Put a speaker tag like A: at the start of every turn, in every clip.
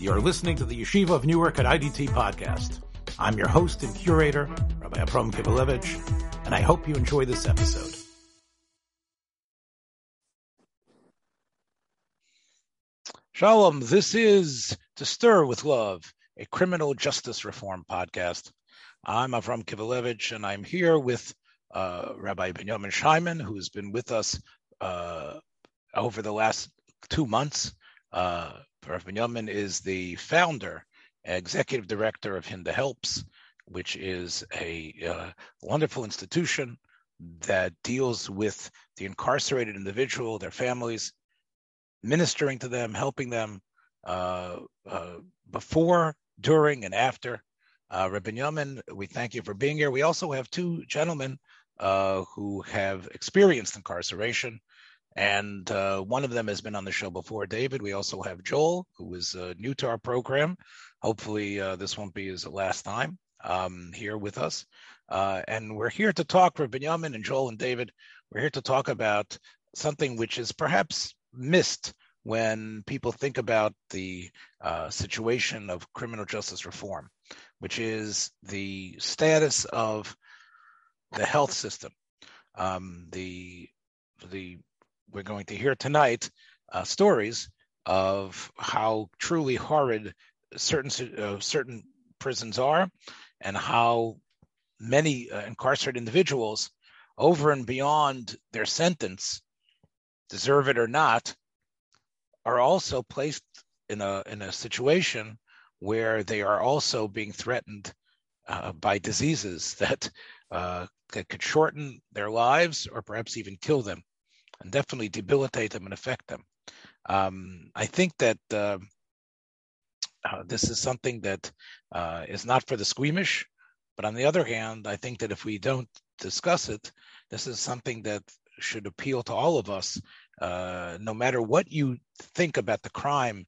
A: You're listening to the Yeshiva of Newark at IDT podcast. I'm your host and curator, Rabbi Abram Kibalevich, and I hope you enjoy this episode. Shalom, this is To Stir with Love, a criminal justice reform podcast. I'm Avram Kibalevich, and I'm here with uh, Rabbi Benjamin Scheiman, who's been with us uh, over the last two months. Uh, Rabbi Benjamin is the founder, executive director of Hinda Helps, which is a uh, wonderful institution that deals with the incarcerated individual, their families, ministering to them, helping them uh, uh, before, during, and after. Uh, Rabbi Yamin, we thank you for being here. We also have two gentlemen uh, who have experienced incarceration, and uh, one of them has been on the show before. David. We also have Joel, who is uh, new to our program. Hopefully, uh, this won't be his last time um, here with us. Uh, and we're here to talk, Rabbi Benjamin and Joel and David. We're here to talk about something which is perhaps missed when people think about the uh, situation of criminal justice reform, which is the status of the health system. Um, the the we're going to hear tonight uh, stories of how truly horrid certain uh, certain prisons are, and how many uh, incarcerated individuals, over and beyond their sentence, deserve it or not, are also placed in a in a situation where they are also being threatened uh, by diseases that uh, that could shorten their lives or perhaps even kill them, and definitely debilitate them and affect them. Um, I think that uh, uh this is something that uh, is not for the squeamish, but on the other hand, I think that if we don't discuss it, this is something that should appeal to all of us, uh, no matter what you think about the crime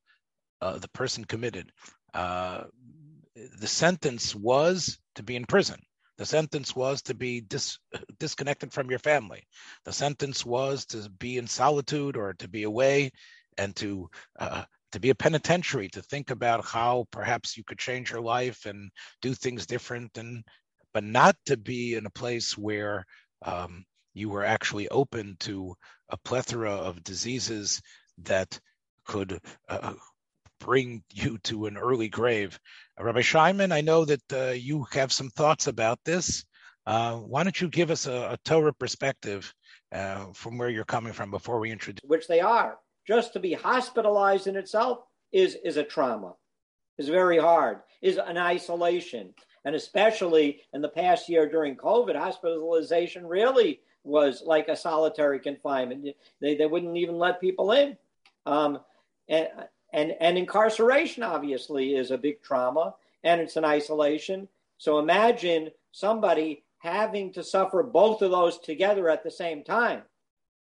A: the person committed. the sentence was to be in prison the sentence was to be dis- disconnected from your family. The sentence was to be in solitude or to be away and to uh, to be a penitentiary, to think about how perhaps you could change your life and do things different, and but not to be in a place where um, you were actually open to a plethora of diseases that could uh, bring you to an early grave. Uh, Rabbi Scheiman, I know that uh, you have some thoughts about this. Uh, why don't you give us a, a Torah perspective uh, from where you're coming from before we introduce?
B: Which they are. Just to be hospitalized in itself is is a trauma. Is very hard. Is an isolation, and especially in the past year during COVID, hospitalization really was like a solitary confinement. They they wouldn't even let people in. Um, and and, and incarceration, obviously, is a big trauma and it's an isolation. So imagine somebody having to suffer both of those together at the same time.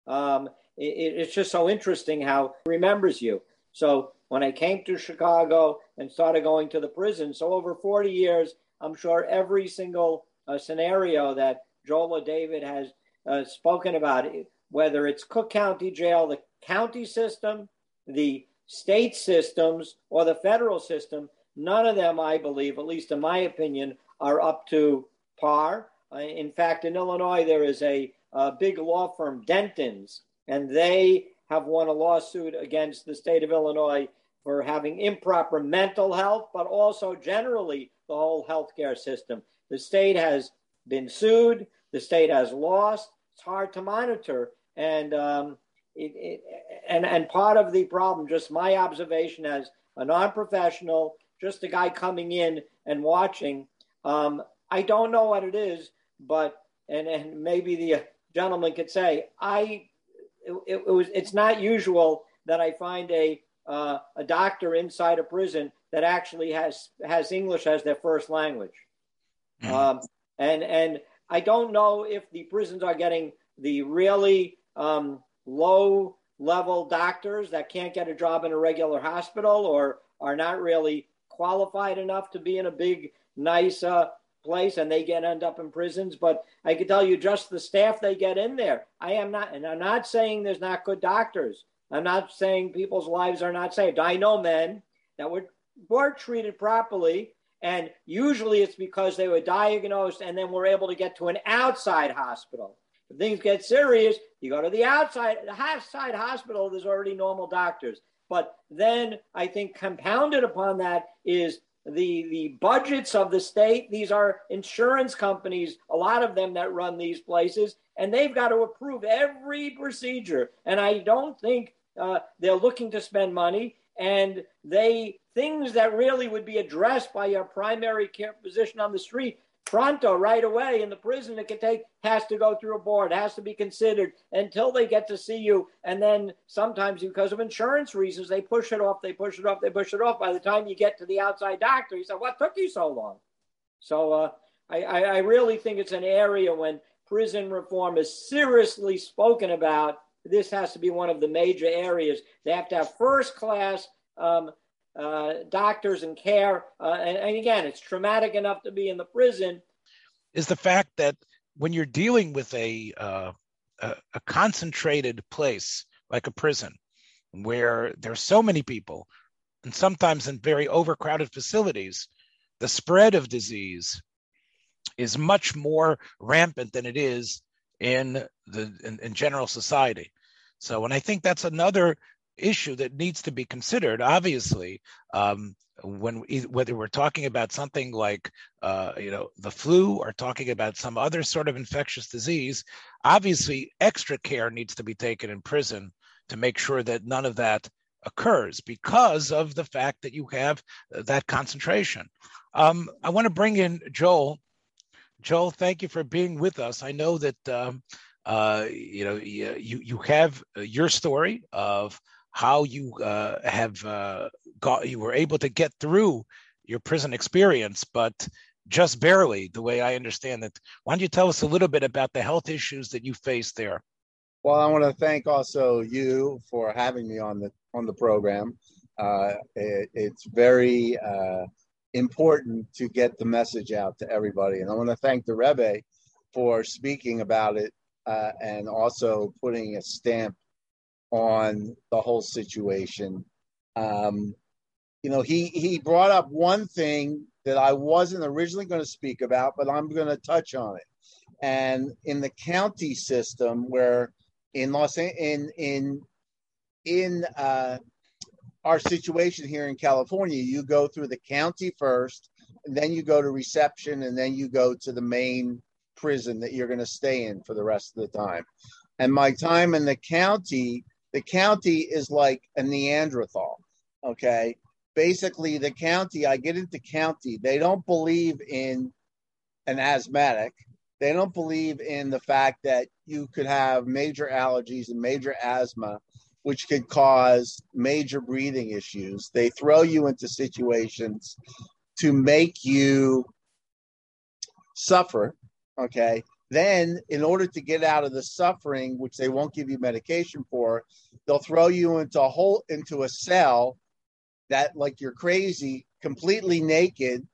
B: Um, it, it's just so interesting how remembers you. So when I came to Chicago and started going to the prison, so over 40 years, I'm sure every single uh, scenario that Joel or David has uh, spoken about, whether it's Cook County Jail, the county system, the state systems or the federal system, none of them, I believe, at least in my opinion, are up to par. Uh, in fact, in Illinois, there is a, a big law firm, Dentons, and they have won a lawsuit against the state of Illinois for having improper mental health, but also generally the whole healthcare system. The state has been sued, the state has lost. It's hard to monitor. And um, it, it, and and part of the problem, just my observation as a non-professional, just a guy coming in and watching. Um, I don't know what it is, but and and maybe the gentleman could say I. It, it was. It's not usual that I find a uh, a doctor inside a prison that actually has has English as their first language. Mm-hmm. Um, and and I don't know if the prisons are getting the really um, low level doctors that can't get a job in a regular hospital or are not really qualified enough to be in a big, nice uh, place and they get end up in prisons. But I can tell you just the staff they get in there. I am not, and I'm not saying there's not good doctors. I'm not saying people's lives are not saved. I know men that were weren't treated properly. And usually it's because they were diagnosed and then were able to get to an outside hospital. If things get serious, you go to the outside, the outside hospital, there's already normal doctors. But then I think compounded upon that is the the budgets of the state. These are insurance companies, a lot of them that run these places, and they've got to approve every procedure. And I don't think uh, they're looking to spend money. And they things that really would be addressed by your primary care physician on the street pronto right away in the prison it can take has to go through a board has to be considered until they get to see you. And then sometimes because of insurance reasons they push it off they push it off they push it off. By the time you get to the outside doctor you say what took you so long? So uh, I, I really think it's an area when prison reform is seriously spoken about this has to be one of the major areas. They have to have first class um, uh, doctors and care. Uh, and, and, again, it's traumatic enough to be in the prison.
A: Is the fact that when you're dealing with a, uh, a, a concentrated place like a prison, where there's so many people, and sometimes in very overcrowded facilities, the spread of disease is much more rampant than it is in the in, in general society. So, and I think that's another issue that needs to be considered. Obviously, um, when whether we're talking about something like uh, you know the flu or talking about some other sort of infectious disease, obviously extra care needs to be taken in prison to make sure that none of that occurs because of the fact that you have that concentration. Um, I want to bring in Joel. Joel, thank you for being with us. I know that um, uh, you know you you have your story of how you uh, have uh, got you were able to get through your prison experience, but just barely, the way I understand it. Why don't you tell us a little bit about the health issues that you faced there?
C: Well, I want to thank also you for having me on the on the program. Uh, it, it's very uh, important to get the message out to everybody, and I want to thank the Rebbe for speaking about it uh, and also putting a stamp on the whole situation. Um, you know, he he brought up one thing that I wasn't originally going to speak about, but I'm going to touch on it. And in the county system, where in Los in in in uh, our situation here in California, you go through the county first, and then you go to reception, and then you go to the main prison that you're going to stay in for the rest of the time. And my time in the county the county is like a Neanderthal. Okay. Basically, the county, I get into county, they don't believe in an asthmatic. They don't believe in the fact that you could have major allergies and major asthma, which could cause major breathing issues. They throw you into situations to make you suffer. Okay. Then, in order to get out of the suffering, which they won't give you medication for, they'll throw you into a whole into a cell that, like you're crazy, completely naked,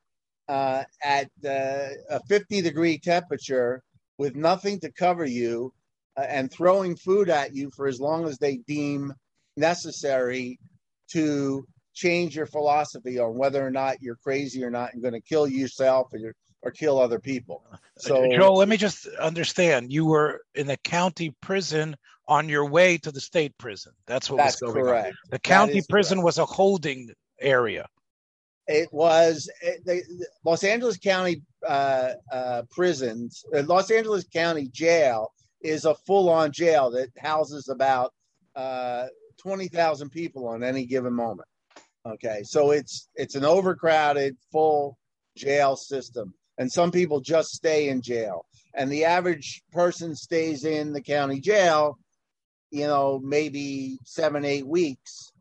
C: uh, at uh, a 50 degree temperature with nothing to cover you, uh, and throwing food at you for as long as they deem necessary to change your philosophy on whether or not you're crazy or not and going to kill yourself or, or kill other people.
A: So, Joel, let me just understand. You were in the county prison on your way to the state prison. That's what
C: That's
A: was going
C: correct. on.
A: The county prison correct. was a holding area.
C: It was it, the, the Los Angeles County uh, uh, prisons. Uh, Los Angeles County Jail is a full-on jail that houses about uh, twenty thousand people on any given moment. Okay, so it's it's an overcrowded, full jail system and some people just stay in jail. And the average person stays in the county jail, you know, maybe seven, eight weeks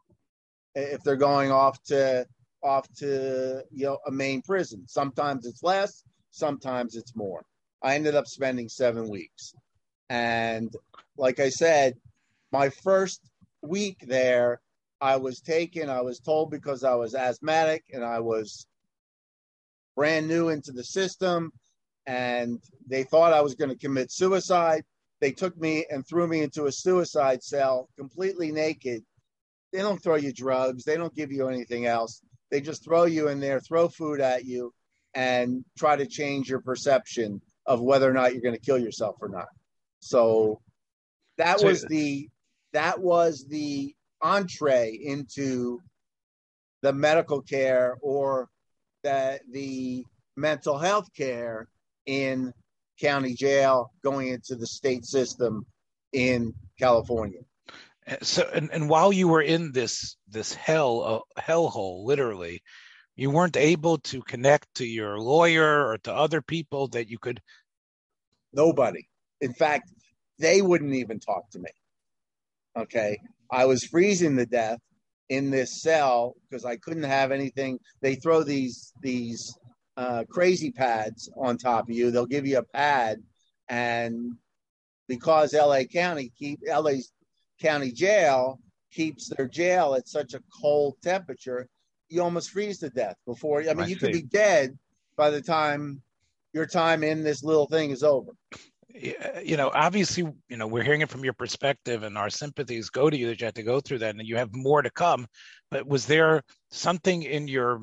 C: if they're going off to off to you know a main prison. Sometimes it's less, sometimes it's more. I ended up spending seven weeks. And like I said, my first week there, I was taken, I was told because I was asthmatic and I was brand new into the system, and they thought I was going to commit suicide. They took me and threw me into a suicide cell, completely naked. They don't throw you drugs. They don't give you anything else. They just throw you in there, throw food at you, and try to change your perception of whether or not you're going to kill yourself or not. So that
A: So-
C: was the that was the entree into the medical care or the the mental health care in county jail going into the state system in California.
A: So, and, and while you were in this this hell uh, hellhole, literally, you weren't able to connect to your lawyer or to other people that you could.
C: Nobody. In fact, they wouldn't even talk to me. Okay. I was freezing to death in this cell because I couldn't have anything. They throw these these uh, crazy pads on top of you. They'll give you a pad, and because LA County keep LA County Jail keeps their jail at such a cold temperature, you almost freeze to death before. I mean,
A: I
C: you could be dead by the time your time in this little thing is over.
A: You know, obviously, you know, we're hearing it from your perspective, and our sympathies go to you that you had to go through that, and you have more to come. But was there something in your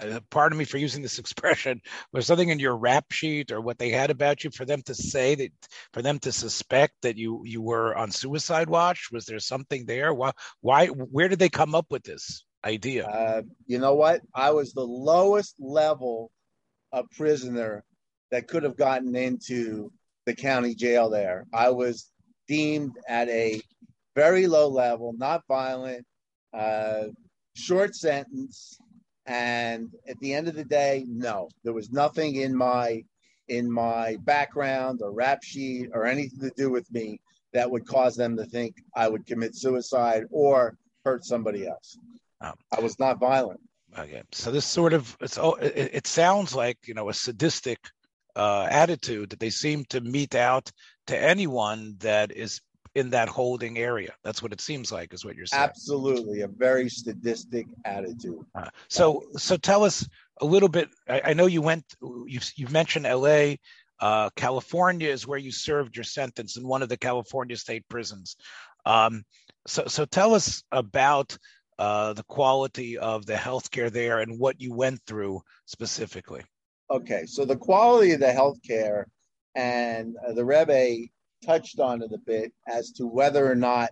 A: uh, pardon me for using this expression, was something in your rap sheet or what they had about you for them to say that for them to suspect that you you were on suicide watch? Was there something there? Why why where did they come up with this idea?
C: Uh, you know what? I was the lowest level of prisoner that could have gotten into the county jail there. I was deemed at a very low level, not violent, uh, short sentence. And at the end of the day, no, there was nothing in my in my background or rap sheet or anything to do with me that would cause them to think I would commit suicide or hurt somebody else.
A: Um,
C: I was not violent.
A: Okay, so this sort of it's oh, it, it sounds like you know a sadistic uh, attitude that they seem to mete out to anyone that is in that holding area. That's what it seems like, is what you're saying.
C: Absolutely, a very sadistic attitude.
A: Uh, so so tell us a little bit. I, I know you went. You've you've mentioned L.A. Uh, California is where you served your sentence in one of the California state prisons. Um, so so tell us about uh, the quality of the healthcare there and what you went through specifically.
C: Okay, so the quality of the healthcare and uh, the Rebbe touched on it a bit as to whether or not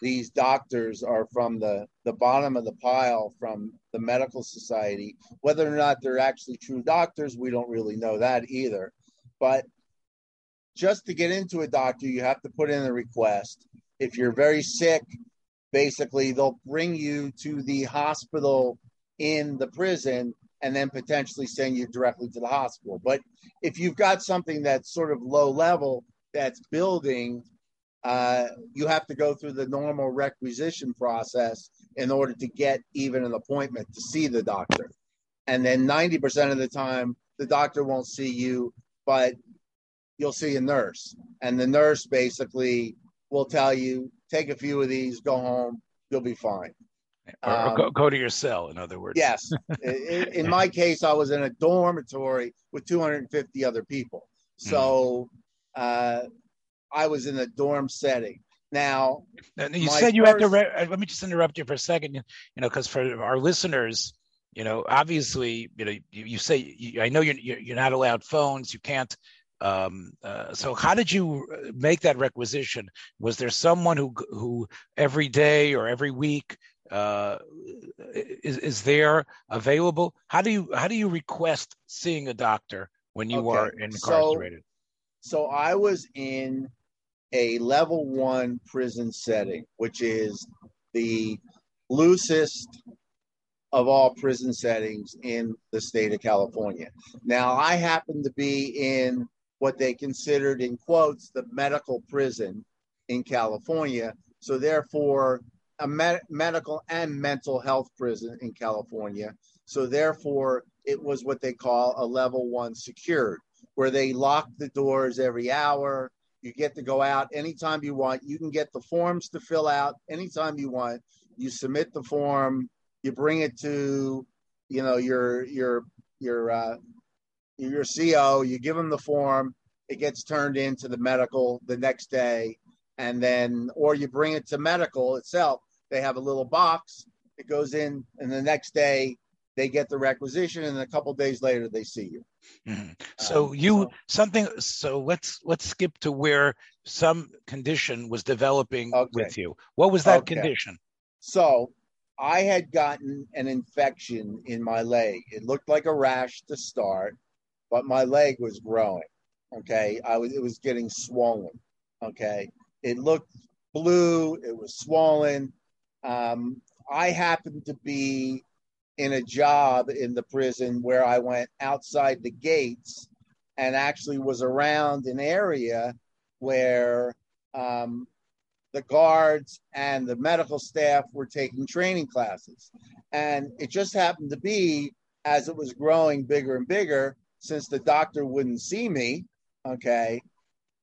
C: these doctors are from the, the bottom of the pile from the medical society. Whether or not they're actually true doctors, we don't really know that either. But just to get into a doctor, you have to put in a request. If you're very sick, basically they'll bring you to the hospital in the prison and then potentially send you directly to the hospital. But if you've got something that's sort of low level that's building, uh, you have to go through the normal requisition process in order to get even an appointment to see the doctor. And then 90% of the time, the doctor won't see you, but you'll see a nurse. And the nurse basically will tell you, take a few of these, go home, you'll be fine.
A: Or
C: Um,
A: go, go to your cell, in other words.
C: Yes. in, in my case, I was in a dormitory with 250 other people. So uh, I was in a dorm setting. Now,
A: And you said you had to. Re- uh, let me just interrupt you for a second. You, know, because for our listeners, you know, obviously, you know, you, you say you, I know you're you're you're not allowed phones. You can't. Um, uh, so how did you uh, make that requisition? Was there someone who who every day or every week uh, is is there available? How do you how do you request seeing a doctor when you
C: Okay,
A: are
C: so-
A: incarcerated?
C: so I was in a level one prison setting, which is the loosest of all prison settings in the state of California. Now, I happen to be in what they considered, in quotes, the medical prison in California. So, therefore, a med- medical and mental health prison in California. So, therefore, it was what they call a level one secured, where they lock the doors every hour. You get to go out anytime you want. You can get the forms to fill out anytime you want. You submit the form, you bring it to, you know, your your your uh, your CO. You give them the form. It gets turned into the medical the next day, and then or you bring it to medical itself. They have a little box. it goes in, and the next day they get the requisition, and a couple days later they see you.
A: Mm-hmm. So um, you so, something. So let's let's skip to where some condition was developing okay. with you. What was that okay. condition?
C: So I had gotten an infection in my leg. It looked like a rash to start, but my leg was growing. Okay, I was it was getting swollen. Okay, it looked blue. It was swollen. Um, I happened to be in a job in the prison where I went outside the gates and actually was around an area where um, the guards and the medical staff were taking training classes. And it just happened to be as it was growing bigger and bigger, since the doctor wouldn't see me, okay,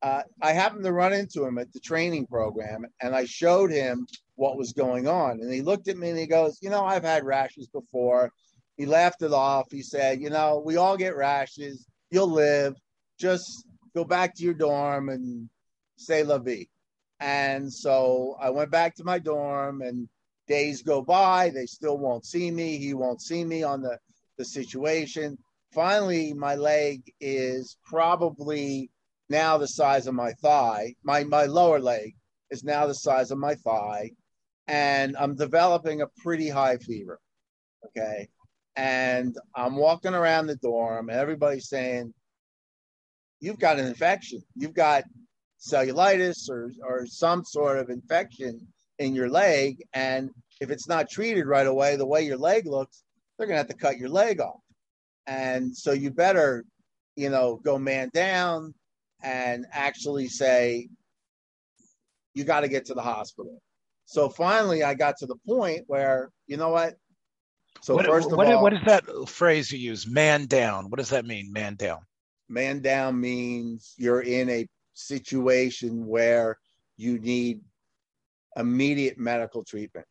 C: uh, I happened to run into him at the training program and I showed him what was going on. And he looked at me and he goes, You know, I've had rashes before. He laughed it off. He said, You know, we all get rashes. You'll live. Just go back to your dorm and say la vie. And so I went back to my dorm and days go by. They still won't see me. He won't see me on the, the situation. Finally, my leg is probably now the size of my thigh. My my lower leg is now the size of my thigh, and I'm developing a pretty high fever. Okay, and I'm walking around the dorm, and everybody's saying, "You've got an infection. You've got cellulitis or or some sort of infection in your leg, and if it's not treated right away, the way your leg looks, they're gonna have to cut your leg off." And so you better, you know, go man down, and actually say, you got to get to the hospital. So finally, I got to the point where, you know what?
A: So what, first of what, all, what is that phrase you use? Man down. What does that mean? Man down.
C: Man down means you're in a situation where you need immediate medical treatment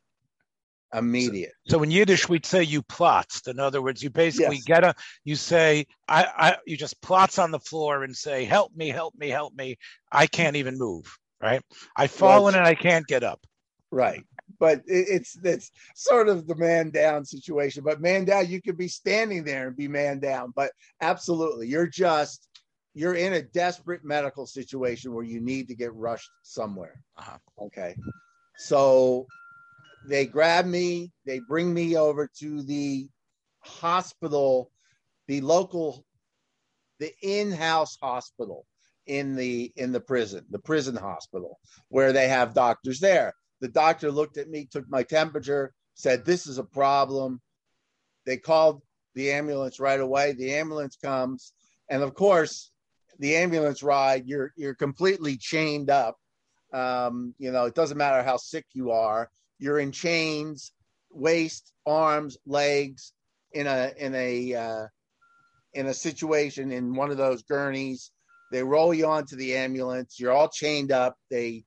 C: immediate.
A: So, so, in Yiddish, we'd say you plots. In other words, you basically yes. get a, you say, I, I, you just plots on the floor and say, help me, help me, help me. I can't even move. Right. I've fallen well, and I can't get up.
C: Right. But it's it's sort of the man down situation. But man down, you could be standing there and be man down. But absolutely, you're just you're in a desperate medical situation where you need to get rushed somewhere. Uh-huh. Okay. So they grab me, they bring me over to the hospital, the local, the in-house hospital in the in the prison, the prison hospital, where they have doctors there. The doctor looked at me, took my temperature, said, This is a problem. They called the ambulance right away. The ambulance comes, and of course, the ambulance ride, you're you're completely chained up. Um, you know, it doesn't matter how sick you are you're in chains, waist, arms, legs, in a in a uh, in a situation in one of those gurneys. They roll you onto the ambulance. You're all chained up. They,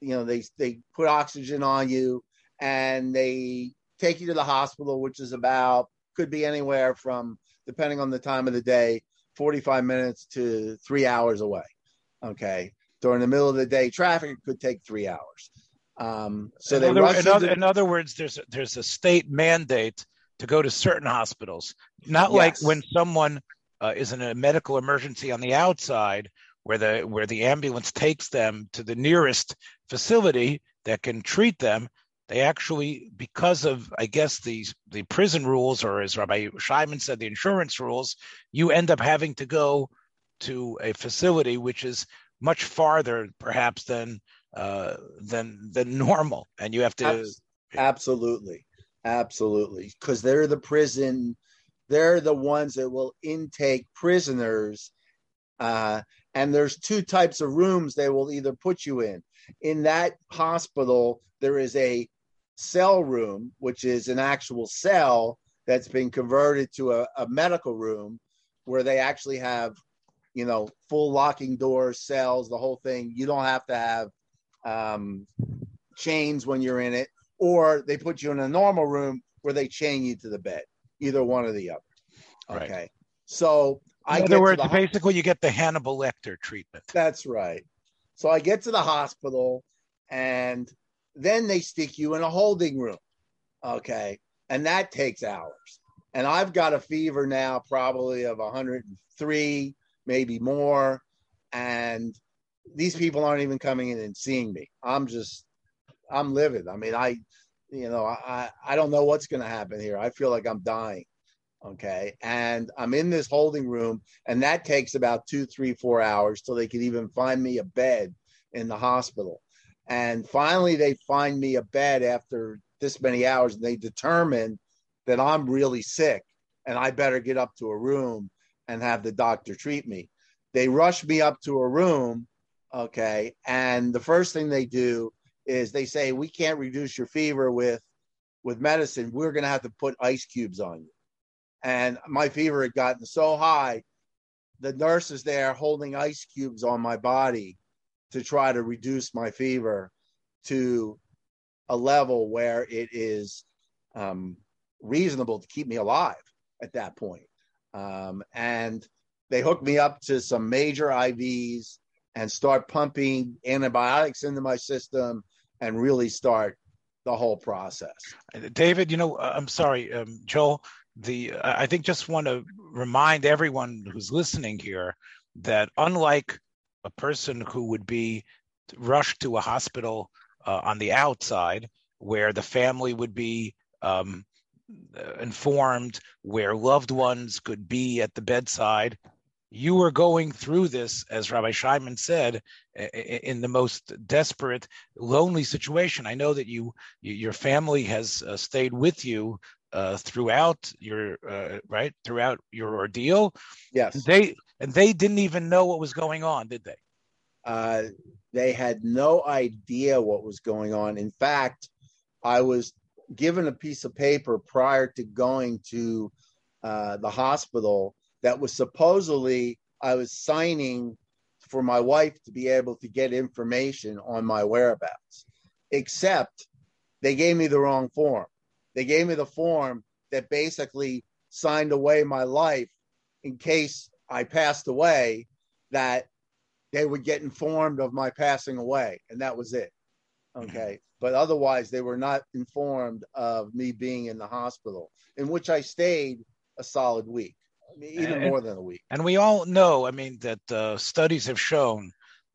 C: you know, they they put oxygen on you, and they take you to the hospital, which is about could be anywhere from depending on the time of the day, 45 minutes to three hours away. Okay. During the middle of the day traffic, could take three hours. Um, so
A: in
C: they
A: other, in, other, in other words, there's a, there's a state mandate to go to certain hospitals. Not yes. like when someone uh, is in a medical emergency on the outside, where the where the ambulance takes them to the nearest facility that can treat them. They actually, because of I guess the the prison rules, or as Rabbi Scheiman said, the insurance rules, you end up having to go to a facility which is much farther, perhaps, than uh, than than normal, and you have to
C: absolutely, absolutely, because they're the prison, they're the ones that will intake prisoners, uh, and there's two types of rooms they will either put you in. In that hospital, there is a cell room, which is an actual cell that's been converted to a, a medical room, where they actually have you know, full locking doors, cells, the whole thing. You don't have to have um, chains when you're in it, or they put you in a normal room where they chain you to the bed, either one or the other. Okay. Right. So
A: I in other words, basically you get the Hannibal Lecter treatment.
C: That's right. So I get to the hospital and then they stick you in a holding room. Okay. And that takes hours. And I've got a fever now, probably of 103, maybe more. And these people aren't even coming in and seeing me. I'm just, I'm livid. I mean, I, you know, I, I don't know what's going to happen here. I feel like I'm dying. Okay. And I'm in this holding room, and that takes about two, three, four hours till they can even find me a bed in the hospital. And finally, they find me a bed after this many hours, and they determine that I'm really sick and I better get up to a room and have the doctor treat me. They rush me up to a room. Okay. And the first thing they do is they say, We can't reduce your fever with with medicine. We're going to have to put ice cubes on you and my fever had gotten so high the nurse is there holding ice cubes on my body to try to reduce my fever to a level where it is um, reasonable to keep me alive at that point. Um, and they hooked me up to some major IVs and start pumping antibiotics into my system and really start the whole process.
A: David, you know, I'm sorry, um, Joel, the I think just want to remind everyone who's listening here that unlike a person who would be rushed to a hospital uh, on the outside, where the family would be um, informed, where loved ones could be at the bedside, you were going through this, as Rabbi Scheiman said, in the most desperate, lonely situation. I know that you, your family has uh, stayed with you uh, throughout your uh, right throughout your ordeal.
C: Yes,
A: they and they didn't even know what was going on, did they?
C: Uh, they had no idea what was going on. In fact, I was given a piece of paper prior to going to uh, the hospital that was supposedly I was signing for my wife to be able to get information on my whereabouts, except they gave me the wrong form they gave me the form that basically signed away my life in case I passed away, that they would get informed of my passing away. And that was it. Mm-hmm. Okay. But otherwise, they were not informed of me being in the hospital, in which I stayed a solid week, even and, more than a week.
A: And we all know, I mean, that uh, studies have shown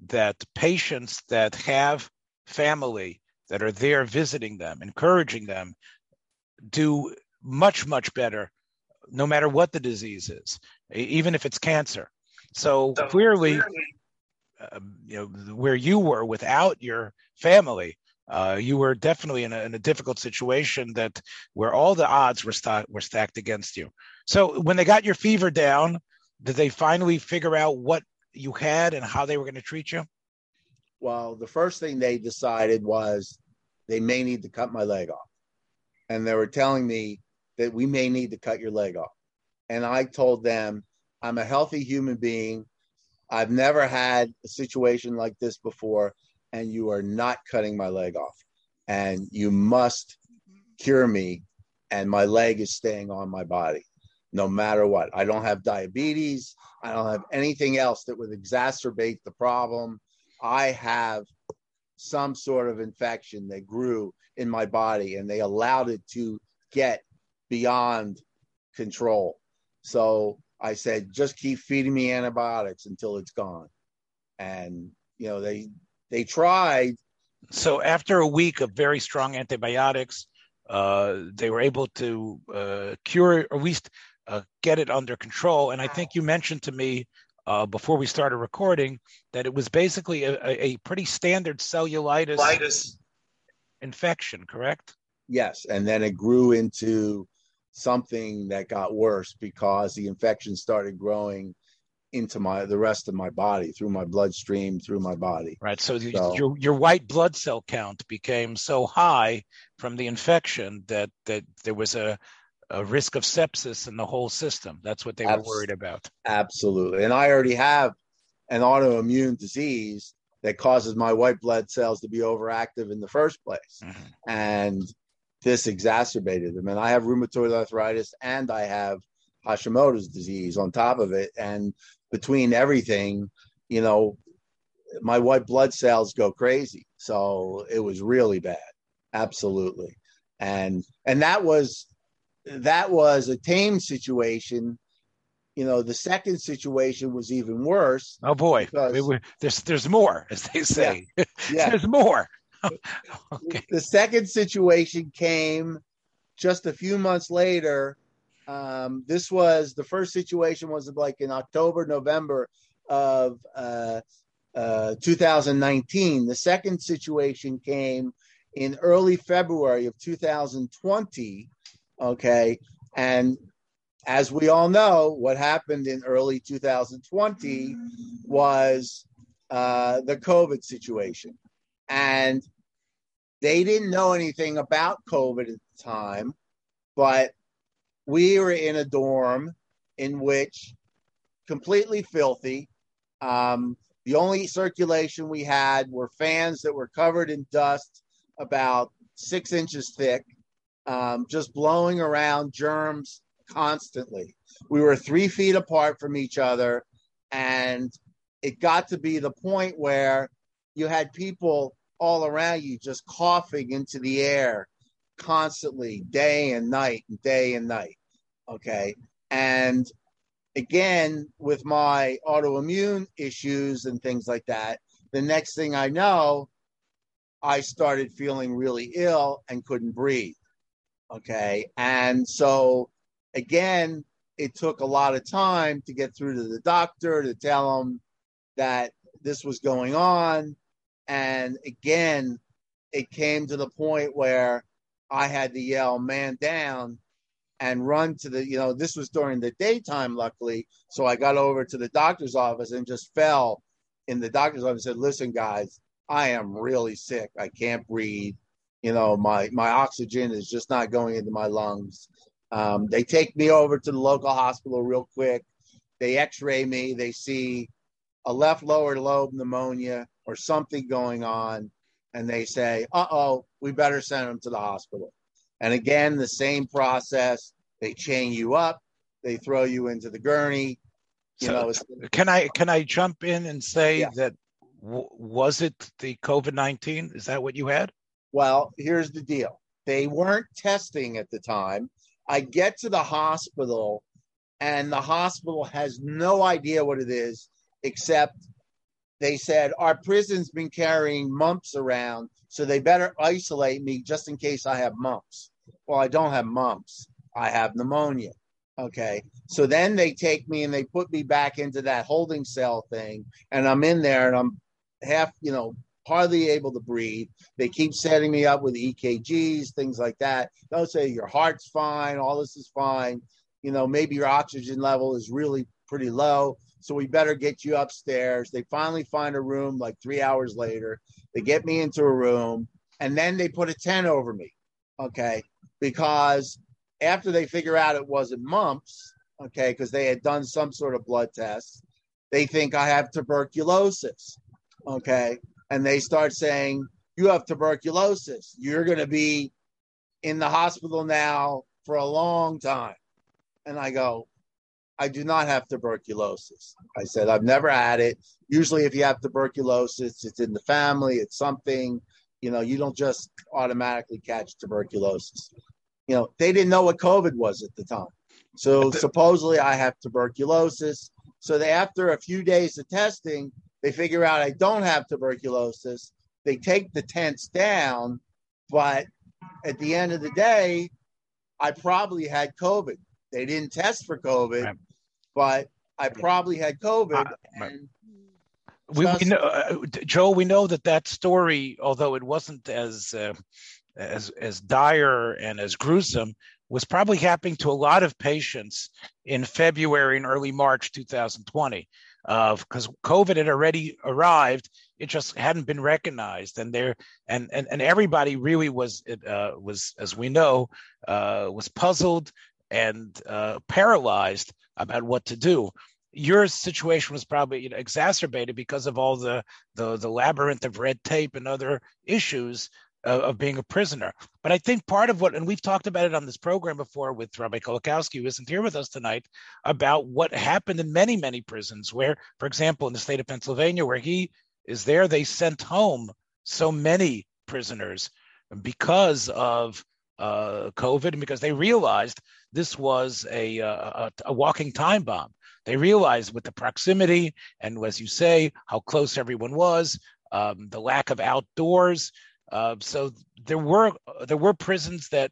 A: that patients that have family that are there visiting them, encouraging them, do much much better no matter what the disease is even if it's cancer so, so clearly, clearly uh, you know where you were without your family uh, you were definitely in a, in a, difficult situation that where all the odds were, st- were stacked against you so when they got your fever down did they finally figure out what you had and how they were going to treat you
C: well the first thing they decided was they may need to cut my leg off and they were telling me that we may need to cut your leg off. And I told them, I'm a healthy human being. I've never had a situation like this before, and you are not cutting my leg off. And you must cure me, and my leg is staying on my body no matter what. I don't have diabetes. I don't have anything else that would exacerbate the problem. I have some sort of infection that grew in my body and they allowed it to get beyond control. So I said, just keep feeding me antibiotics until it's gone. And, you know, they, they tried.
A: So after a week of very strong antibiotics, uh, they were able to uh, cure, or at least uh, get it under control. And I think you mentioned to me uh, before we started recording that it was basically a, a pretty standard cellulitis Litis. infection, correct?
C: Yes, and then it grew into something that got worse because the infection started growing into my the rest of my body through my bloodstream through my body
A: right so, so, your your white blood cell count became so high from the infection that that there was a a risk of sepsis in the whole system. That's what they were worried about.
C: Absolutely. And I already have an autoimmune disease that causes my white blood cells to be overactive in the first place. Mm-hmm. And this exacerbated them. And I have rheumatoid arthritis and I have Hashimoto's disease on top of it. And between everything, you know, my white blood cells go crazy. So it was really bad. Absolutely and and that was that was a tame situation. You know, the second situation was even worse.
A: Oh boy, because, there's there's more, as they say. Yeah, yeah. there's more.
C: okay. The second situation came just a few months later. Um, this was the first situation was like in October, November of uh, uh, 2019. The second situation came in early February of 2020. Okay. And as we all know, what happened in early 2020 was uh, the COVID situation. And they didn't know anything about COVID at the time, but we were in a dorm in which completely filthy. Um, the only circulation we had were fans that were covered in dust about six inches thick, um, just blowing around germs constantly. We were three feet apart from each other, and it got to be the point where you had people all around you just coughing into the air constantly, day and night, and day and night. Okay. And again, with my autoimmune issues and things like that, the next thing I know, I started feeling really ill and couldn't breathe. Okay. And so, again, it took a lot of time to get through to the doctor to tell him that this was going on. And again, it came to the point where I had to yell, man down, and run to the, you know, this was during the daytime, luckily. So I got over to the doctor's office and just fell in the doctor's office and said, listen, guys, I am really sick. I can't breathe. You know, my, my oxygen is just not going into my lungs. Um, they take me over to the local hospital real quick. They x ray me. They see a left lower lobe pneumonia or something going on. And they say, uh oh, we better send him to the hospital. And again, the same process. They chain you up, they throw you into the gurney. You so know,
A: can I can I jump in and say yeah. that w- was it the COVID nineteen? Is that what you had?
C: Well, here's the deal. They weren't testing at the time. I get to the hospital, and the hospital has no idea what it is, except they said our prison's been carrying mumps around, so they better isolate me just in case I have mumps. Well, I don't have mumps. I have pneumonia. Okay. So then they take me and they put me back into that holding cell thing. And I'm in there and I'm half, you know, hardly able to breathe. They keep setting me up with EKGs, things like that. They'll say your heart's fine, all this is fine. You know, maybe your oxygen level is really pretty low. So we better get you upstairs. They finally find a room like three hours later. They get me into a room and then they put a tent over me. Okay because after they figure out it wasn't mumps, okay, because they had done some sort of blood test, they think I have tuberculosis, okay, and they start saying, You have tuberculosis. You're going to be in the hospital now for a long time. And I go, I do not have tuberculosis. I said, I've never had it. Usually, if you have tuberculosis, it's in the family, it's something, you know, you don't just automatically catch tuberculosis you know, they didn't know what COVID was at the time. So supposedly I have tuberculosis. So they, after a few days of testing, they figure out I don't have tuberculosis. They take the tents down, but at the end of the day, I probably had COVID. They didn't test for COVID, right. but I probably had COVID. Uh, right.
A: we, we know, uh, Joe, we know that that story, although it wasn't as uh, as as dire and as gruesome was probably happening to a lot of patients in February and early March 2020 because uh, COVID had already arrived. It just hadn't been recognized, and there and and, and everybody really was uh, was as we know uh, was puzzled and uh, paralyzed about what to do. Your situation was probably you know, exacerbated because of all the, the the labyrinth of red tape and other issues of, of, being a prisoner. But I think part of what, and we've talked about it on this program before with Rabbi Kolakowski, who isn't here with us tonight, about what happened in many, many prisons, where, for example, in the state of Pennsylvania, where he is there, they sent home so many prisoners because of uh, COVID because they realized this was a, a, a walking time bomb. They realized with the proximity and, as you say, how close everyone was, um, the lack of outdoors. Uh, so there were there were prisons that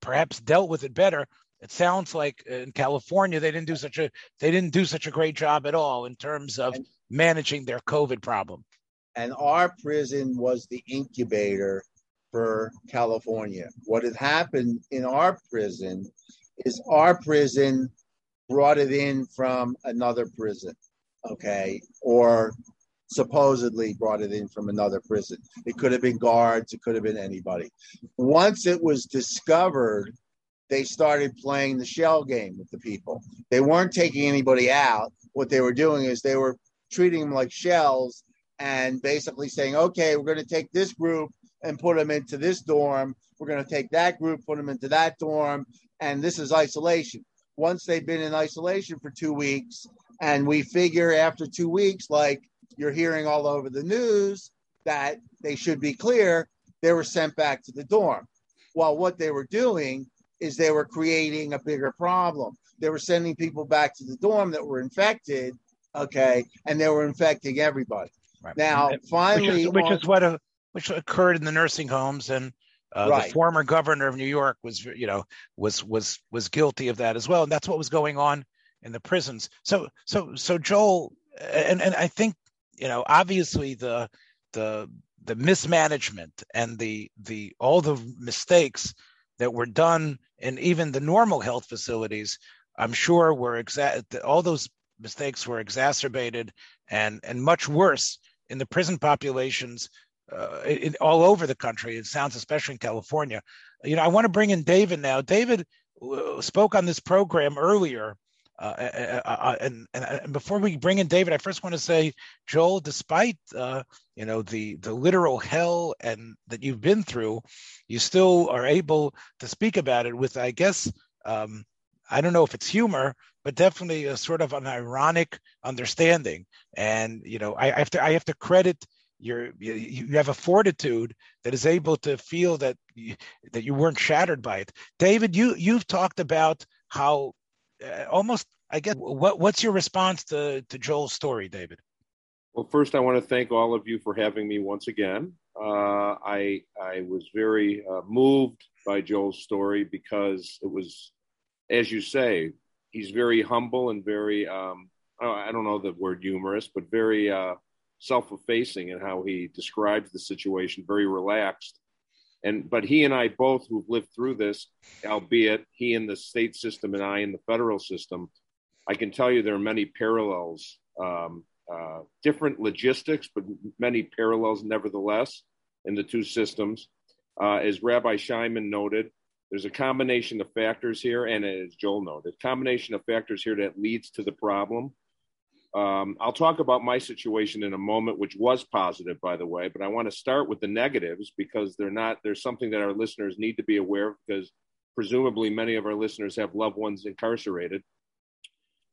A: perhaps dealt with it better. It sounds like in California they didn't do such a they didn't do such a great job at all in terms of managing their COVID problem.
C: And our prison was the incubator for California. What had happened in our prison is our prison brought it in from another prison, okay, or supposedly brought it in from another prison. It could have been guards, it could have been anybody. Once it was discovered, they started playing the shell game with the people. They weren't taking anybody out. What they were doing is they were treating them like shells and basically saying, okay, we're going to take this group and put them into this dorm. We're going to take that group, put them into that dorm. And this is isolation. Once they've been in isolation for two weeks, and we figure after two weeks, like you're hearing all over the news, that they should be clear, they were sent back to the dorm. While what they were doing is they were creating a bigger problem. They were sending people back to the dorm that were infected, okay, and they were infecting everybody. Right. Now, finally,
A: which is, which is what a, which occurred in the nursing homes, and uh, right. the former governor of New York was, you know, was was was guilty of that as well, and that's what was going on in the prisons. So, so, so Joel, and and I think, you know, obviously the the the mismanagement and the the all the mistakes that were done in even the normal health facilities, I'm sure were exa- all those mistakes were exacerbated and and much worse in the prison populations uh, in, all over the country. It sounds especially in California. You know, I want to bring in David now. David uh, spoke on this program earlier. Uh, uh, uh, uh and, and, and before we bring in David, I first want to say, Joel, despite you know the the literal hell and that you've been through, you still are able to speak about it with, I guess, um, I don't know if it's humor, but definitely a sort of an ironic understanding. And you know, I, I have to I have to credit your you, you have a fortitude that is able to feel that you, that you weren't shattered by it. David, you you've talked about how uh, almost I guess what what's your response to to Joel's story, David?
D: Well, first I want to thank all of you for having me once again. Uh, I I was very uh, moved by Joel's story because it was, as you say, he's very humble and very um, I don't know the word humorous, but very uh, self-effacing in how he describes the situation, very relaxed. And but he and I both who've lived through this, albeit he in the state system and I in the federal system, I can tell you there are many parallels, um, uh, different logistics, but many parallels nevertheless in the two systems. Uh, as Rabbi Scheiman noted, there's a combination of factors here, and as Joel noted, a combination of factors here that leads to the problem. Um, I'll talk about my situation in a moment, which was positive, by the way, but I want to start with the negatives because they're not, there's something that our listeners need to be aware of because presumably many of our listeners have loved ones incarcerated.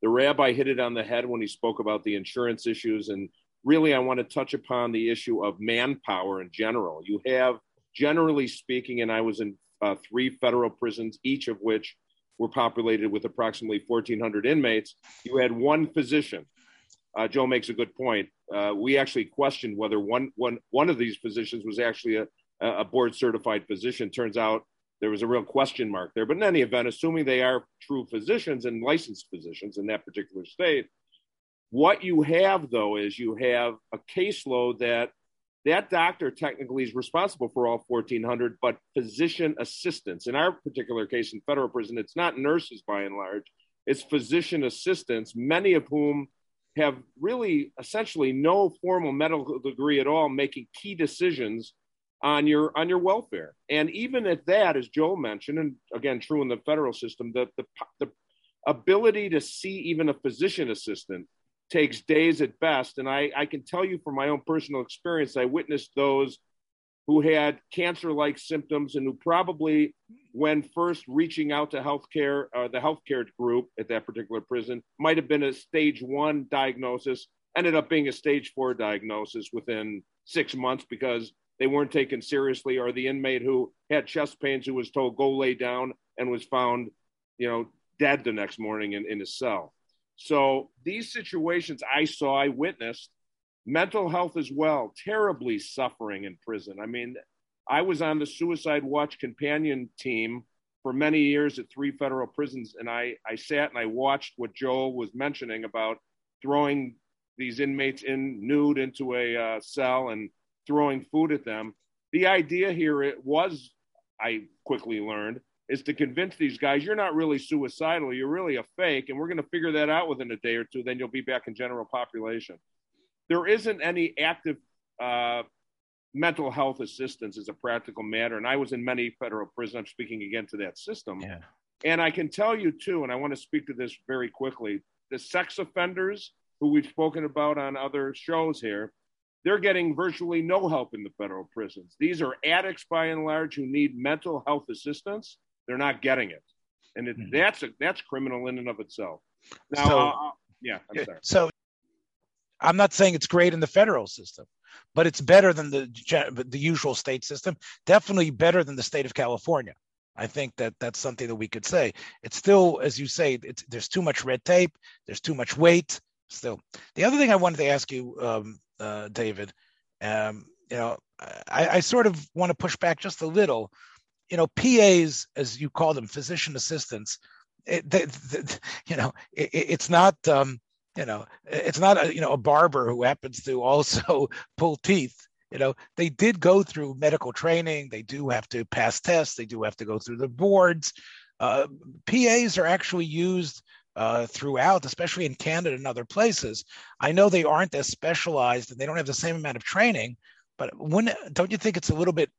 D: The rabbi hit it on the head when he spoke about the insurance issues. And really, I want to touch upon the issue of manpower in general. You have, generally speaking, and I was in uh, three federal prisons, each of which were populated with approximately 1,400 inmates. You had one physician. Uh, Joe makes a good point. Uh, we actually questioned whether one, one, one of these physicians was actually a, a board certified physician. Turns out there was a real question mark there. But in any event, assuming they are true physicians and licensed physicians in that particular state, what you have though is you have a caseload that that doctor technically is responsible for all 1400 but physician assistants in our particular case in federal prison it's not nurses by and large it's physician assistants many of whom have really essentially no formal medical degree at all making key decisions on your on your welfare and even at that as joel mentioned and again true in the federal system the the, the ability to see even a physician assistant takes days at best. And I, I can tell you from my own personal experience, I witnessed those who had cancer like symptoms and who probably, when first reaching out to healthcare, uh, the healthcare group at that particular prison, might have been a stage one diagnosis, ended up being a stage four diagnosis within six months because they weren't taken seriously, or the inmate who had chest pains who was told go lay down and was found, you know, dead the next morning in, in his cell. So these situations I saw, I witnessed, mental health as well, terribly suffering in prison. I mean, I was on the suicide watch companion team for many years at three federal prisons, and I, I sat and I watched what Joel was mentioning about throwing these inmates in nude into a uh, cell and throwing food at them. The idea here it was, I quickly learned, is to convince these guys you're not really suicidal, you're really a fake, and we're going to figure that out within a day or two. Then you'll be back in general population. There isn't any active uh, mental health assistance as a practical matter, and I was in many federal prisons. I'm speaking again to that system,
A: Yeah.
D: and I can tell you too, and I want to speak to this very quickly. The sex offenders who we've spoken about on other shows here, they're getting virtually no help in the federal prisons. These are addicts by and large who need mental health assistance. They're not getting it, and it,
A: Mhm.
D: that's a, that's criminal in and of itself. Now,
A: So-
D: uh, yeah, I'm sorry.
A: So I'm not saying it's great in the federal system, but it's better than the the usual state system. Definitely better than the state of California. I think that that's something that we could say. It's still, as you say, there's too much red tape. There's too much weight. Still, the other thing I wanted to ask you, um, uh, David, um, you know, I, I sort of want to push back just a little. You know, PAs, as you call them, physician assistants. It, they, they, you know, it, it's not. Um, you know it's not a you know a barber who happens to also pull teeth you know. They did go through medical training. They do have to pass tests. They do have to go through the boards. Uh, pas are actually used uh, throughout especially in canada and other places. I know they aren't as specialized and they don't have the same amount of training but when don't you think it's a little bit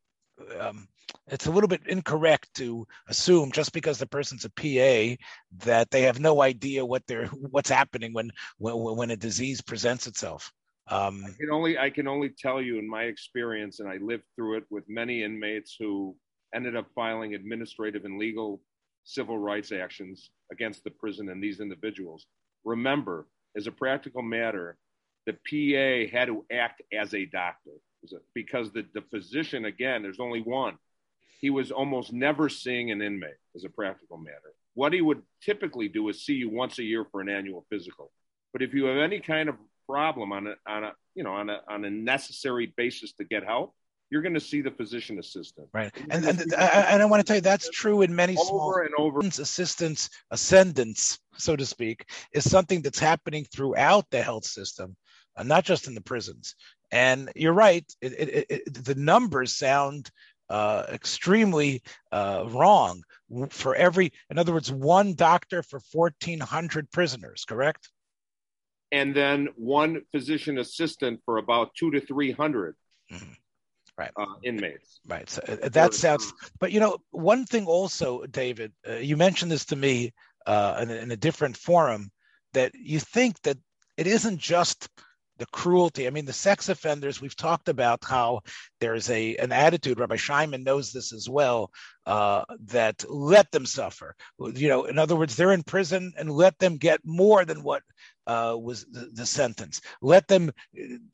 A: um, it's a little bit incorrect to assume just because the person's a PA that they have no idea what they're what's happening when when, when a disease presents itself. Um,
D: I can only I can only tell you in my experience, and I lived through it with many inmates who ended up filing administrative and legal civil rights actions against the prison and these individuals. Remember, as a practical matter, the PA had to act as a doctor because the, the physician, again, there's only one. He was almost never seeing an inmate as a practical matter. What he would typically do is see you once a year for an annual physical. But if you have any kind of problem on a, on a you know on a on a necessary basis to get help, you're going to see the physician assistant.
A: Right, and and, and I want to tell you that's true in many
D: over
A: small
D: and over.
A: assistance ascendance, so to speak, is something that's happening throughout the health system, uh, not just in the prisons. And you're right, it, it, it, the numbers sound uh, extremely uh, wrong. For every, in other words, one doctor for 1,400 prisoners, correct?
D: And then one physician assistant for about two to 300
A: mm-hmm. right.
D: uh, inmates.
A: Right. So uh, that sounds, but you know, one thing also, David, uh, you mentioned this to me uh, in, in a different forum that you think that it isn't just the cruelty. I mean, the sex offenders, we've talked about how there's a an attitude, Rabbi Scheiman knows this as well, uh, that let them suffer. You know, in other words, they're in prison and let them get more than what uh, was the, the, sentence. Let them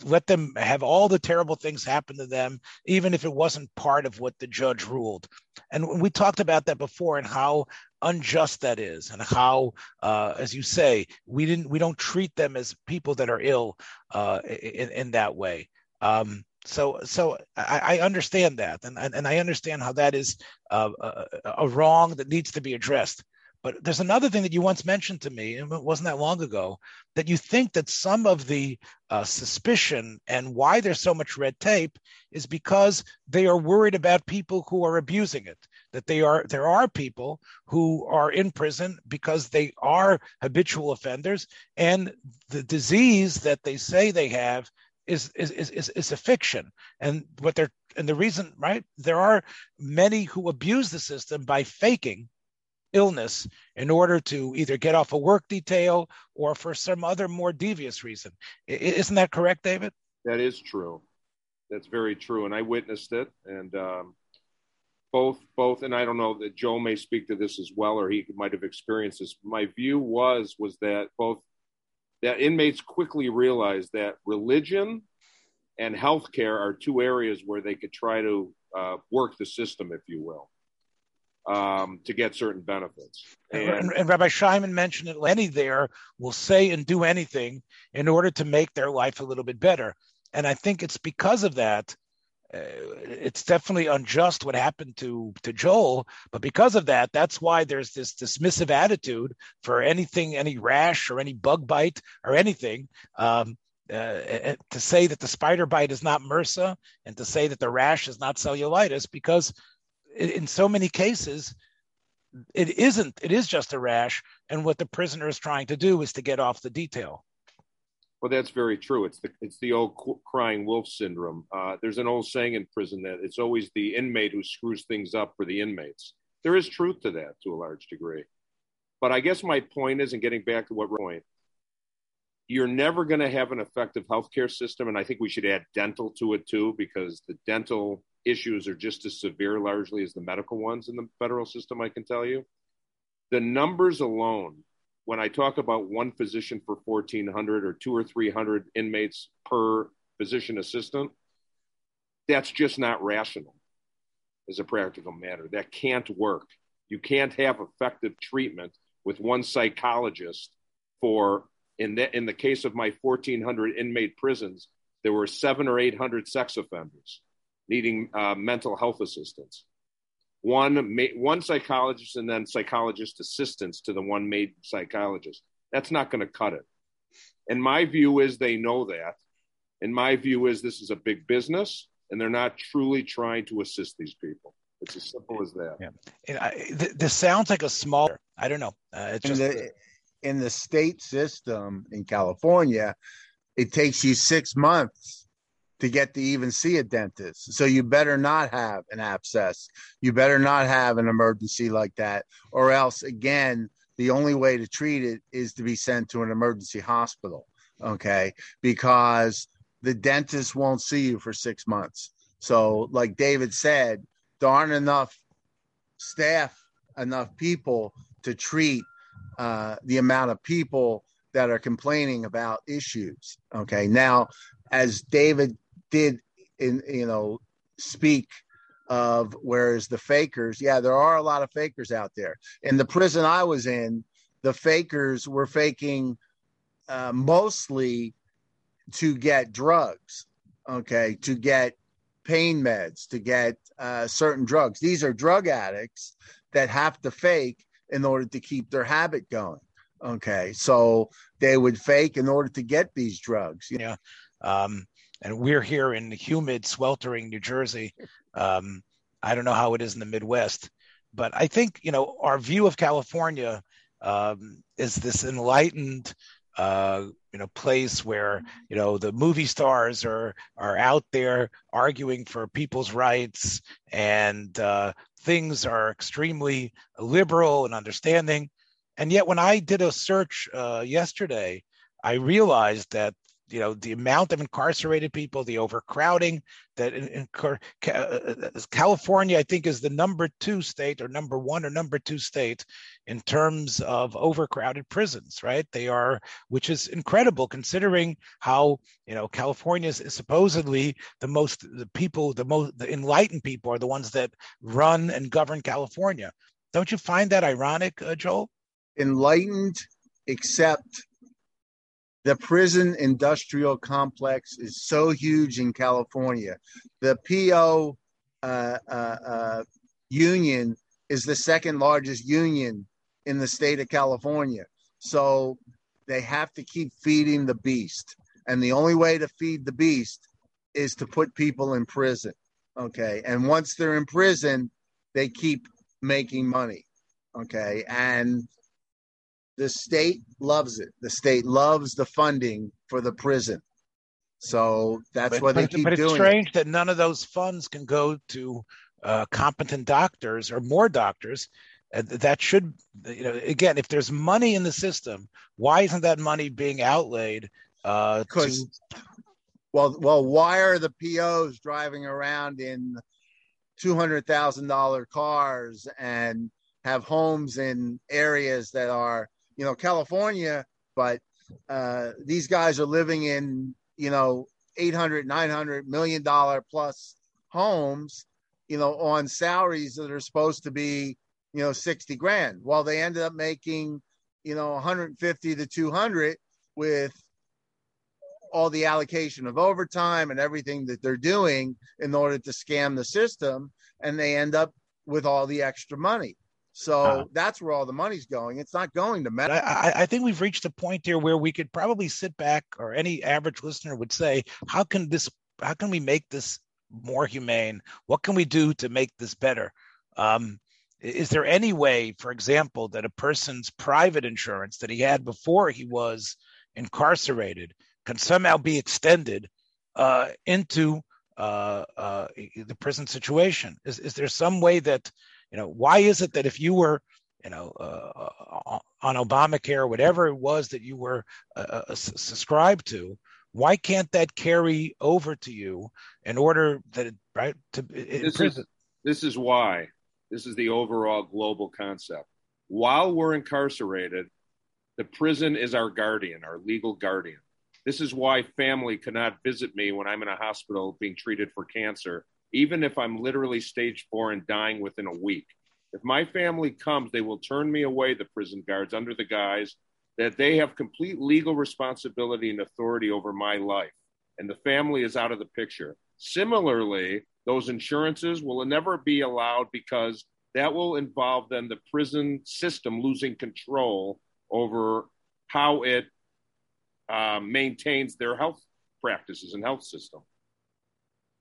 A: let them have all the terrible things happen to them, even if it wasn't part of what the judge ruled. And we talked about that before and how unjust that is, and how, uh, as you say, we didn't we don't treat them as people that are ill uh, in, in that way. Um, so so I, I, understand that, and, and I understand how that is uh, a, a wrong that needs to be addressed. But there's another thing that you once mentioned to me, and it wasn't that long ago, that you think that some of the uh, suspicion and why there's so much red tape is because they are worried about people who are abusing it. That they are there are people who are in prison because they are habitual offenders, and the disease that they say they have is is is is a fiction. And what they're and the reason, right? There are many who abuse the system by faking illness in order to either get off a work detail or for some other more devious reason. Isn't that correct, David?
D: That is true. That's very true, and I witnessed it. And um, both, both, and I don't know that Joe may speak to this as well, or he might have experienced this. My view was was that both that inmates quickly realized that religion and healthcare are two areas where they could try to uh, work the system, if you will, um, to get certain benefits.
A: And, and, and, Rabbi Shimon mentioned that any there will say and do anything in order to make their life a little bit better. And I think it's because of that. Uh, it's definitely unjust what happened to to Joel, but because of that, that's why there's this dismissive attitude for anything, any rash or any bug bite or anything. Um, uh, to say that the spider bite is not MRSA and to say that the rash is not cellulitis, because in so many cases, it isn't. It is just a rash, and what the prisoner is trying to do is to get off the detail.
D: Well, that's very true. It's the it's the old crying wolf syndrome. Uh, there's an old saying in prison that it's always the inmate who screws things up for the inmates. There is truth to that to a large degree. But I guess my point is, and getting back to what point, you're never going to have an effective healthcare system. And I think we should add dental to it too, because the dental issues are just as severe largely as the medical ones in the federal system, I can tell you. The numbers alone, when I talk about one physician for 1,400 or two or 300 inmates per physician assistant, that's just not rational as a practical matter. That can't work. You can't have effective treatment with one psychologist for in the, in the case of my 1,400 inmate prisons, there were seven or 800 sex offenders needing uh, mental health assistance. One, one psychologist and then psychologist assistants to the one made psychologist. That's not going to cut it. And my view is they know that. And my view is this is a big business and they're not truly trying to assist these people. It's as simple as that.
A: Yeah. I, th- this sounds like a small, I don't know. Uh, it's just,
C: the, in the state system in California, it takes you six months to get to even see a dentist. So you better not have an abscess. You better not have an emergency like that, or else, again, the only way to treat it is to be sent to an emergency hospital. Okay. Because the dentist won't see you for six months. So, like David said, there aren't enough staff, enough people to treat uh, the amount of people that are complaining about issues. Okay, now as David did in you know speak of whereas the fakers, yeah, there are a lot of fakers out there. In the prison I was in, the fakers were faking uh, mostly to get drugs, okay, to get pain meds, to get uh, certain drugs. These are drug addicts that have to fake in order to keep their habit going. Okay, so they would fake in order to get these drugs.
A: Yeah, um, and we're here in humid, sweltering New Jersey. Um, I don't know how it is in the Midwest, but I think you know our view of California um, is this enlightened, uh, you know, place where you know the movie stars are are out there arguing for people's rights and uh, things are extremely liberal and understanding. And yet, when I did a search uh, yesterday, I realized that you know the amount of incarcerated people the overcrowding that in, in, uh, uh, california i think is the number two state or number one or number two state in terms of overcrowded prisons right? They are which is incredible considering how you know california is supposedly the most the people the most the enlightened people are the ones that run and govern california. Don't you find that ironic uh, joel?
C: Enlightened except the prison industrial complex is so huge in California. The PO uh, uh, uh, union is the second largest union in the state of California. So they have to keep feeding the beast. And the only way to feed the beast is to put people in prison. Okay. And once they're in prison, they keep making money. Okay. And the state loves it. The state loves the funding for the prison. So that's but, why they
A: but,
C: keep
A: but
C: doing
A: it's strange it. that none of those funds can go to uh, competent doctors or more doctors. Uh, that should, you know, again, if there's money in the system, why isn't that money being outlaid? Uh, to...
C: well, well, why are the POs driving around in two hundred thousand dollar cars and have homes in areas that are you know, California, but uh, these guys are living in, you know, 800 900 million dollar plus homes you know on salaries that are supposed to be you know 60 grand. While they ended up making you know 150 to 200 with all the allocation of overtime and everything that they're doing in order to scam the system and they end up with all the extra money so uh, that's where all the money's going. It's not going to
A: medical. I, I, think we've reached a point here where we could probably sit back, or any average listener would say, "How can this? How can we make this more humane? What can we do to make this better?" Um, is there any way, for example, that a person's private insurance that he had before he was incarcerated can somehow be extended uh, into uh, uh, the prison situation? Is, is there some way that you know, why is it that if you were, you know, uh, uh on Obamacare, or whatever it was that you were uh, uh subscribed to, why can't that carry over to you in order that it, right to
D: this is, this is why this is the overall global concept. While we're incarcerated, the prison is our guardian, our legal guardian. This is why family cannot visit me when I'm in a hospital being treated for cancer even if I'm literally stage four and dying within a week. If my family comes, they will turn me away, the prison guards, under the guise that they have complete legal responsibility and authority over my life. And the family is out of the picture. Similarly, those insurances will never be allowed because that will involve then the prison system losing control over how it uh, maintains their health practices and health system.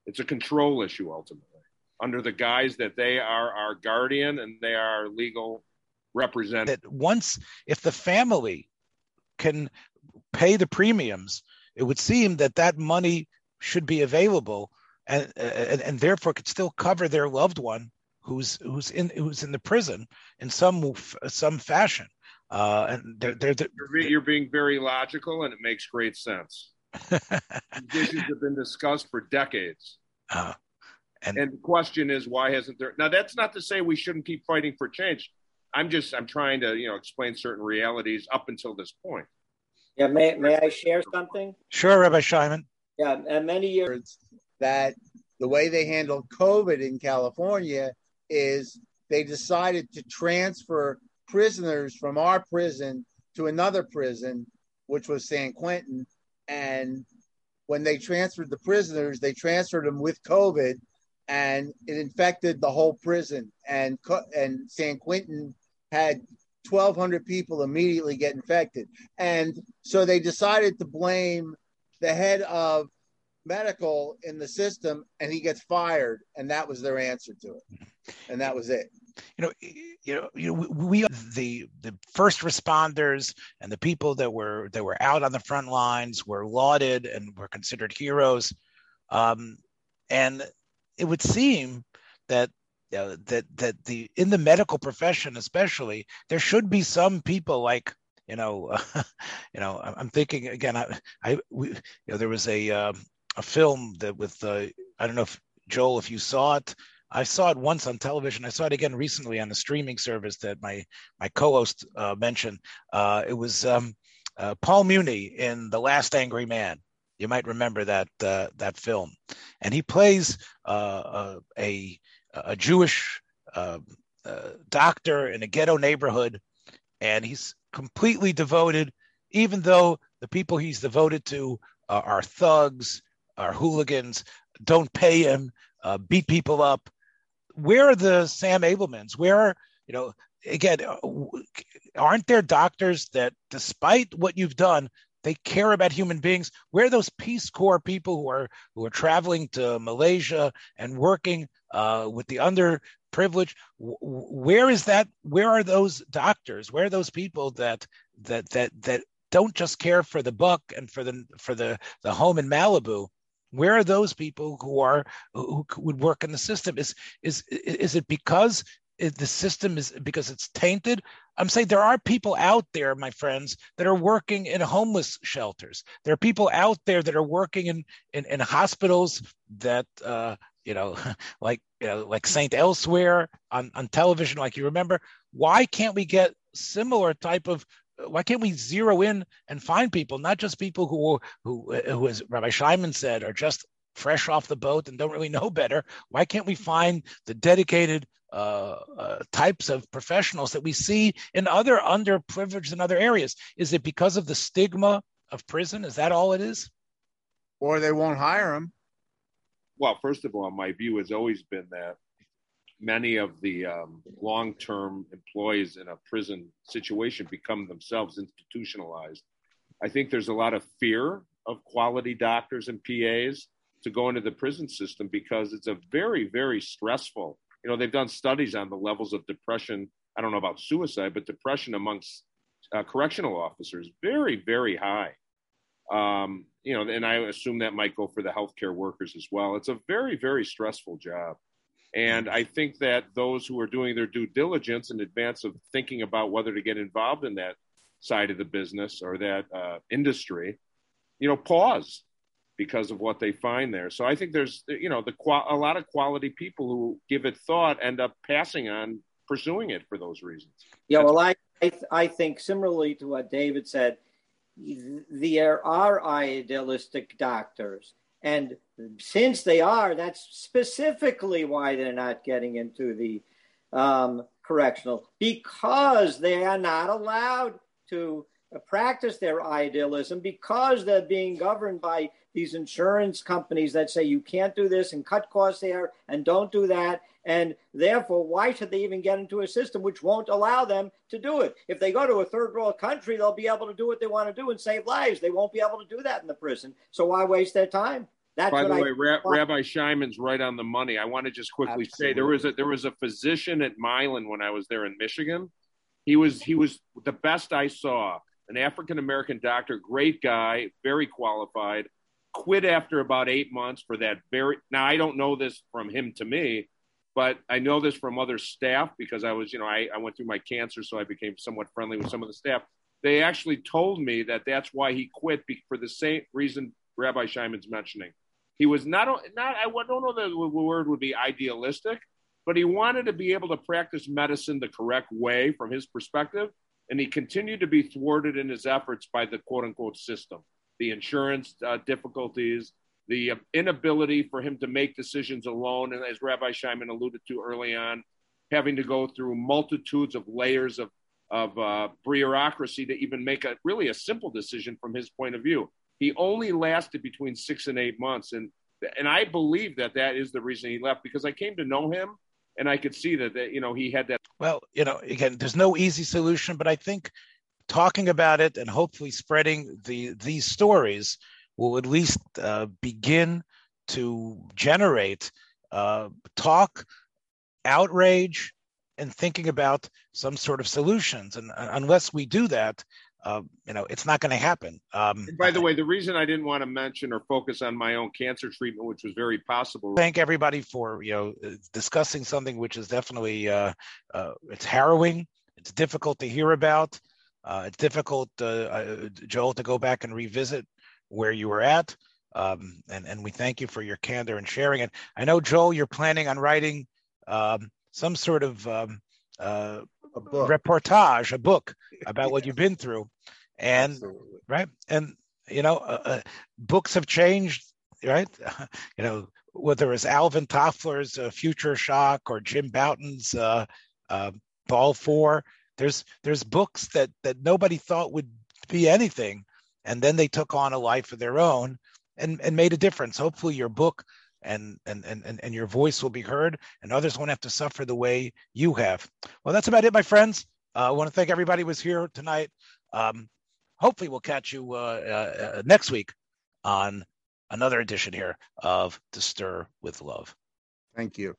D: It's a control issue ultimately, under the guise that they are our guardian and they are legal representative.
A: That once, if the family can pay the premiums, it would seem that that money should be available and, and, and therefore could still cover their loved one who's who's in who's in the prison in some some fashion. Uh, and they're, they're, they're,
D: you're, you're being very logical, and it makes great sense. These issues have been discussed for decades. Uh, and, and the question is, why hasn't there? Now, that's not to say we shouldn't keep fighting for change. I'm just I'm trying to you know explain certain realities up until this point.
B: Yeah, may may I share something?
A: Sure, Rabbi Shimon.
B: Yeah, and many years
C: that the way they handled COVID in California is they decided to transfer prisoners from our prison to another prison, which was San Quentin, and when they transferred the prisoners, they transferred them with COVID, and it infected the whole prison. And and San Quentin had 1,200 people immediately get infected, and so they decided to blame the head of medical in the system, and he gets fired, and that was their answer to it, and that was it.
A: You know, you know, you know, we the the first responders and the people that were that were out on the front lines were lauded and were considered heroes, um, and it would seem that you know, that that the in the medical profession especially there should be some people like you know uh, you know I'm thinking again I I we, you know there was a uh, a film that with uh, I don't know if Joel if you saw it I saw it once on television. I saw it again recently on the streaming service that my my co-host uh, mentioned. Uh, it was um, uh, Paul Muni in The Last Angry Man. You might remember that uh, that film, and he plays uh, uh, a a Jewish doctor in a ghetto neighborhood, and he's completely devoted, even though the people he's devoted to are thugs, are hooligans, don't pay him, beat people up where are the Sam Abelmans? Where are, you know, again, uh, aren't there doctors that, despite what you've done, they care about human beings? Where are those Peace Corps people who are who are traveling to Malaysia and working uh, with the underprivileged? Where is that? Where are those doctors? Where are those people that that that that don't just care for the buck and for the for the the home in Malibu, where are those people who are who would work in the system? Is is is it because the system is because it's tainted? I'm saying there are people out there, my friends, that are working in homeless shelters. There are people out there that are working in in, in hospitals that uh, you know, like you know, like Saint Elsewhere on on television, like you remember. Why can't we get similar type of why can't we zero in and find people, not just people who who who, as Rabbi Shimon said, are just fresh off the boat and don't really know better? Why can't we find the dedicated uh, uh, types of professionals that we see in other underprivileged and other areas? Is it because of the stigma of prison? Is that all it is?
C: Or they won't hire them.
D: Well, first of all, my view has always been that many of the um, long term employees in a prison situation become themselves institutionalized. I think there's a lot of fear of quality doctors and PAs to go into the prison system because it's a very, very stressful. You know, they've done studies on the levels of depression. I don't know about suicide, but depression amongst uh, correctional officers very, very high. Um, you know, and I assume that might go for the healthcare workers as well. It's a very, very stressful job. And I think that those who are doing their due diligence in advance of thinking about whether to get involved in that side of the business or that uh, industry, you know, pause because of what they find there. So I think there's, you know, the a lot of quality people who give it thought end up passing on pursuing it for those reasons.
B: Yeah, well, I I, th- I think similarly to what David said, there are idealistic doctors and since they are, that's specifically why they're not getting into the um, correctional because they are not allowed to practice their idealism because they're being governed by these insurance companies that say you can't do this and cut costs there and don't do that. And therefore, why should they even get into a system which won't allow them to do it? If they go to a third world country, they'll be able to do what they want to do and save lives. They won't be able to do that in the prison. So why waste their time?
D: That's By the way, I, Rabbi Shimon's right on the money. I want to just quickly absolutely. say there was a there was a physician at Milan when I was there in Michigan. He was he was the best I saw. An African American doctor, great guy, very qualified. Quit after about eight months for that very. Now I don't know this from him to me, but I know this from other staff because I was, you know, I, I went through my cancer, so I became somewhat friendly with some of the staff. They actually told me that that's why he quit for the same reason Rabbi Shimon's mentioning he was not not I don't know the word would be idealistic, but he wanted to be able to practice medicine the correct way from his perspective, and he continued to be thwarted in his efforts by the quote unquote system, the insurance uh, difficulties, the inability for him to make decisions alone, and as Rabbi Shimon alluded to early on, having to go through multitudes of layers of of uh, bureaucracy to even make a really a simple decision from his point of view. He only lasted between six and eight months, and and I believe that that is the reason he left because I came to know him, and I could see that that you know he had that.
A: Well, you know, again, there's no easy solution, but I think talking about it and hopefully spreading the these stories will at least uh, begin to generate uh, talk, outrage, and thinking about some sort of solutions. And uh, unless we do that, uh, you know, it's not going to happen. Um,
D: by the way, the reason I didn't want to mention or focus on my own cancer treatment, which was very possible.
A: Thank everybody for you know discussing something which is definitely uh, uh, it's harrowing. It's difficult to hear about. Uh, it's difficult, uh, uh, Joel, to go back and revisit where you were at. Um, and and we thank you for your candor and sharing it. I know, Joel, you're planning on writing um, some sort of um, a book. reportage, a book about what you've been through, and Absolutely. right, and you know, uh, uh, books have changed, right? you know, whether it's Alvin Toffler's uh, Future Shock or Jim Bouton's uh, uh, Ball Four, there's there's books that that nobody thought would be anything, and then they took on a life of their own and and made a difference. Hopefully, your book and, and, and, and your voice will be heard and others won't have to suffer the way you have. Well, that's about it, my friends. Uh, I want to thank everybody who was here tonight. Um, hopefully we'll catch you uh, uh, next week on another edition here of To Stir with Love.
C: Thank you.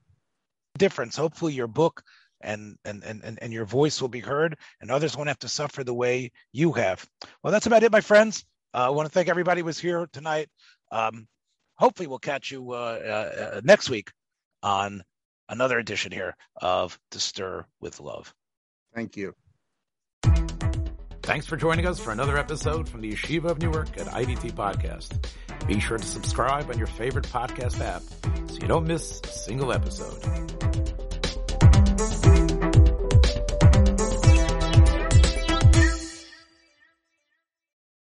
A: Difference. Hopefully your book and, and, and, and your voice will be heard and others won't have to suffer the way you have. Well, that's about it, my friends. Uh, I want to thank everybody who was here tonight. Um, hopefully we'll catch you uh, uh, uh, next week on another edition here of To Stir with Love.
C: Thank you.
A: Thanks for joining us for another episode from the Yeshiva of Newark at IDT Podcast. Be sure to subscribe on your favorite podcast app so you don't miss a single episode.